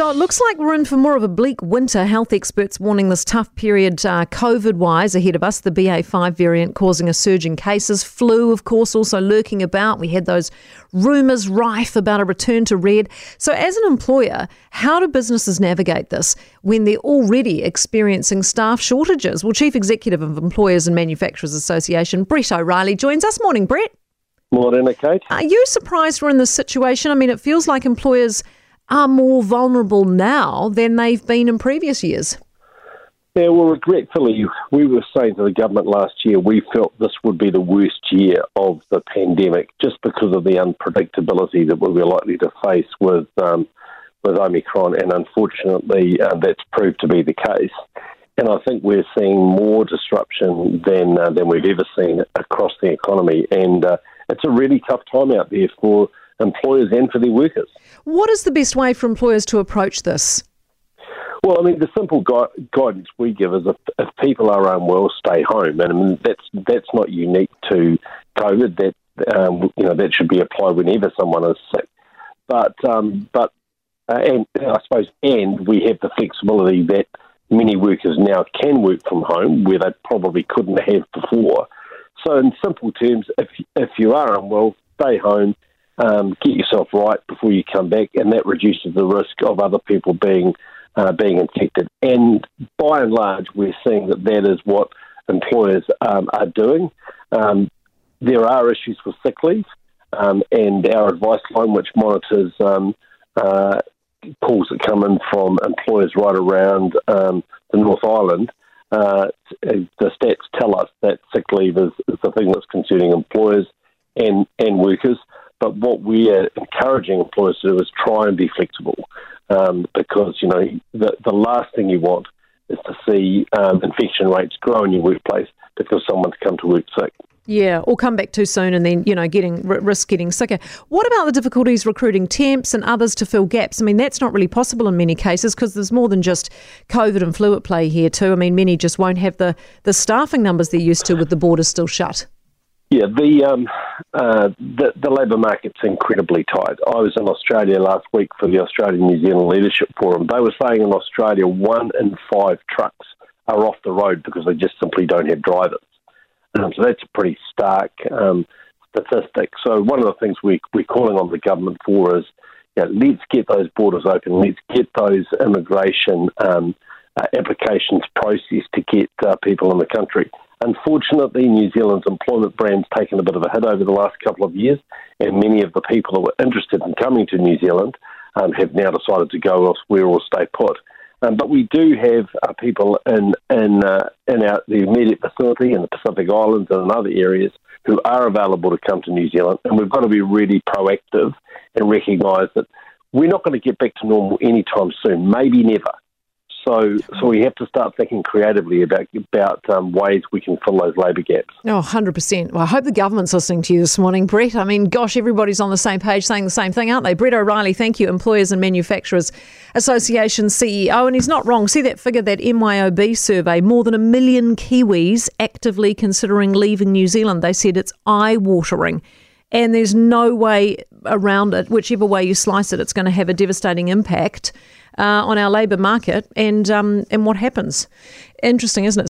So it looks like we're in for more of a bleak winter. Health experts warning this tough period uh, COVID wise ahead of us. The BA5 variant causing a surge in cases. Flu, of course, also lurking about. We had those rumours rife about a return to red. So, as an employer, how do businesses navigate this when they're already experiencing staff shortages? Well, Chief Executive of Employers and Manufacturers Association, Brett O'Reilly, joins us. Morning, Brett. Morning, Kate. Are you surprised we're in this situation? I mean, it feels like employers are more vulnerable now than they've been in previous years. Yeah, well, regretfully, we were saying to the government last year we felt this would be the worst year of the pandemic just because of the unpredictability that we were likely to face with um, with Omicron, and unfortunately, uh, that's proved to be the case. And I think we're seeing more disruption than uh, than we've ever seen across the economy, and uh, it's a really tough time out there for employers and for their workers. What is the best way for employers to approach this? Well, I mean, the simple gu- guidance we give is if, if people are unwell, stay home, and I mean that's that's not unique to COVID. That um, you know that should be applied whenever someone is sick. But um, but uh, and I suppose and we have the flexibility that many workers now can work from home where they probably couldn't have before. So, in simple terms, if if you are unwell, stay home um, get yourself right before you come back, and that reduces the risk of other people being uh, being infected. And by and large, we're seeing that that is what employers um, are doing. Um, there are issues with sick leave, um, and our advice line, which monitors um, uh, calls that come in from employers right around um, the North Island. Uh, the stats tell us that sick leave is, is the thing that's concerning employers and, and workers. But what we are encouraging employers to do is try and be flexible um, because, you know, the, the last thing you want is to see um, infection rates grow in your workplace because someone's come to work sick. Yeah, or come back too soon and then, you know, getting risk getting sicker. What about the difficulties recruiting temps and others to fill gaps? I mean, that's not really possible in many cases because there's more than just COVID and flu at play here too. I mean, many just won't have the, the staffing numbers they're used to with the borders still shut. Yeah, the um, uh, the, the labour market's incredibly tight. I was in Australia last week for the Australian New Zealand Leadership Forum. They were saying in Australia one in five trucks are off the road because they just simply don't have drivers. Um, so that's a pretty stark um, statistic. So one of the things we, we're calling on the government for is, you know, let's get those borders open. Let's get those immigration um, uh, applications processed to get uh, people in the country. Unfortunately, New Zealand's employment brand's taken a bit of a hit over the last couple of years, and many of the people who were interested in coming to New Zealand um, have now decided to go elsewhere or stay put. Um, but we do have uh, people in in uh, in our the immediate vicinity in the Pacific Islands and in other areas who are available to come to New Zealand, and we've got to be really proactive and recognise that we're not going to get back to normal anytime soon, maybe never. So, so we have to start thinking creatively about about um, ways we can fill those labour gaps. Oh, 100%. Well, I hope the government's listening to you this morning, Brett. I mean, gosh, everybody's on the same page saying the same thing, aren't they? Brett O'Reilly, thank you, Employers and Manufacturers Association CEO. And he's not wrong. See that figure, that MYOB survey, more than a million Kiwis actively considering leaving New Zealand. They said it's eye watering and there's no way around it. Whichever way you slice it, it's going to have a devastating impact uh, on our labour market and um, and what happens. Interesting, isn't it?